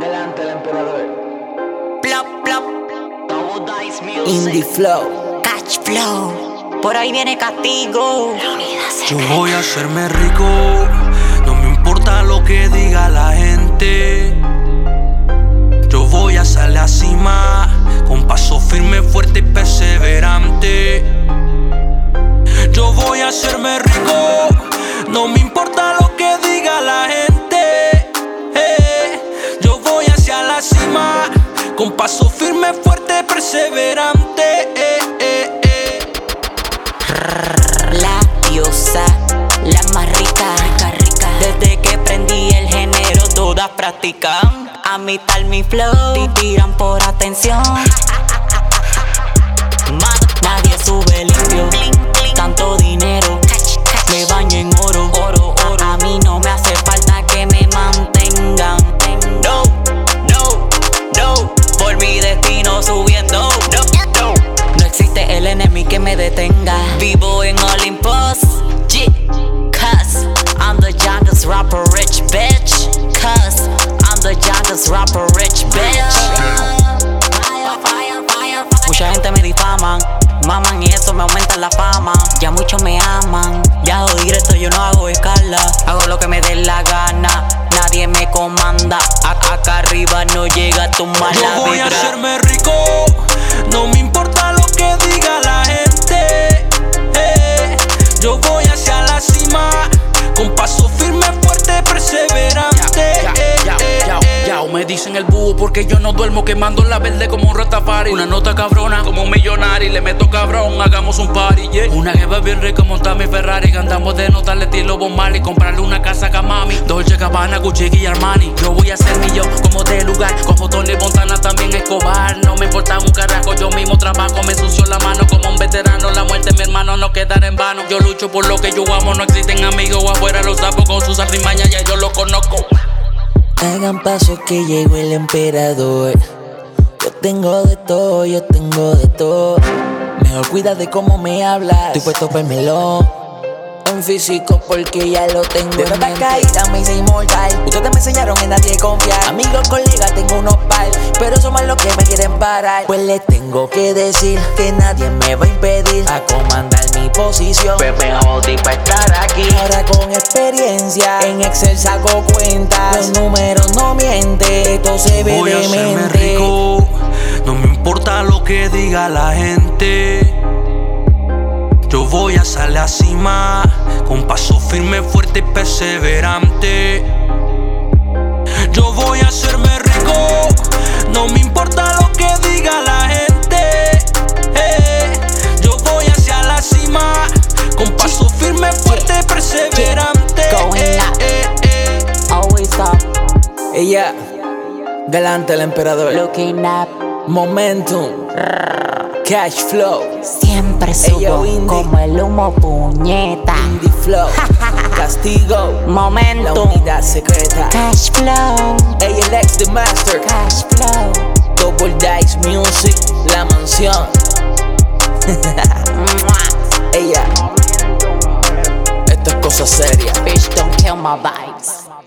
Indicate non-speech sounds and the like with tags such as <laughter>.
Delante del emperador. Plop. Indie Flow. catch flow. Por ahí viene castigo. Yo voy a hacerme rico, no me importa lo que diga la gente. Yo voy a salir a cima, perseverante. Eh, eh, eh. La diosa, la más rica, rica, rica. Desde que prendí el género, todas practican. A mi tal mi flow, y tiran por atención. <laughs> Ma- Nadie sube limpio, tanto dinero. Detenga. Vivo en Olympus. Yeah. Cause I'm the youngest rapper rich bitch. Cause I'm the youngest rapper rich bitch. Mucha gente me difaman, maman y eso me aumenta la fama. Ya muchos me aman, ya hago directo, yo no hago escala. Hago lo que me dé la gana, nadie me comanda. A- Acá arriba no llega tu mala Yo voy a vibra. hacerme rico, dicen el búho porque yo no duermo quemando la verde como un ratafari. Una nota cabrona como un millonario, le meto cabrón, hagamos un party, yeah. Una jeva bien rica, montar mi Ferrari, andamos de nota, le estilo Bob Marley, comprarle una casa a Kamami, Dolce Gabbana, Gucci y Armani. Yo voy a ser millón como de lugar, como Tony Montana también Escobar. No me importa un carajo, yo mismo trabajo, me ensucio la mano como un veterano. La muerte, mi hermano, no quedará en vano. Yo lucho por lo que yo amo, no existen amigos afuera, los sapos con sus artimañas, ya yo lo conozco. Hagan paso que llegó el emperador. Yo tengo de todo, yo tengo de todo. Mejor cuida de cómo me hablas. Estoy puesto para el melón. En físico porque ya lo tengo de mente. caída me hice inmortal Ustedes me enseñaron en nadie confiar Amigos, colegas, tengo unos par Pero son más los que me quieren parar Pues les tengo que decir Que nadie me va a impedir A comandar mi posición Pues me jodí pa' estar aquí. Ahora con experiencia En Excel saco cuentas Los números no mienten Esto se ve Voy a de hacerme mente rico, no me importa lo que diga la gente. Yo voy a salir a cima, con paso firme, fuerte y perseverante. Yo voy a hacerme rico, no me importa lo que diga la gente. eh. Yo voy hacia la cima, con paso firme, fuerte y perseverante. Going eh, up. eh, eh. Always up, Ella Galante el emperador. Looking up. Momentum. Cash flow. Siempre subo como el humo puñeta. Indie flow. Castigo. La Momentum, unidad secreta. Cash flow, Ella el ex the master. Cash flow. Double Dice Music La mansión <laughs> cosa seria Bitch, don't kill my vibes.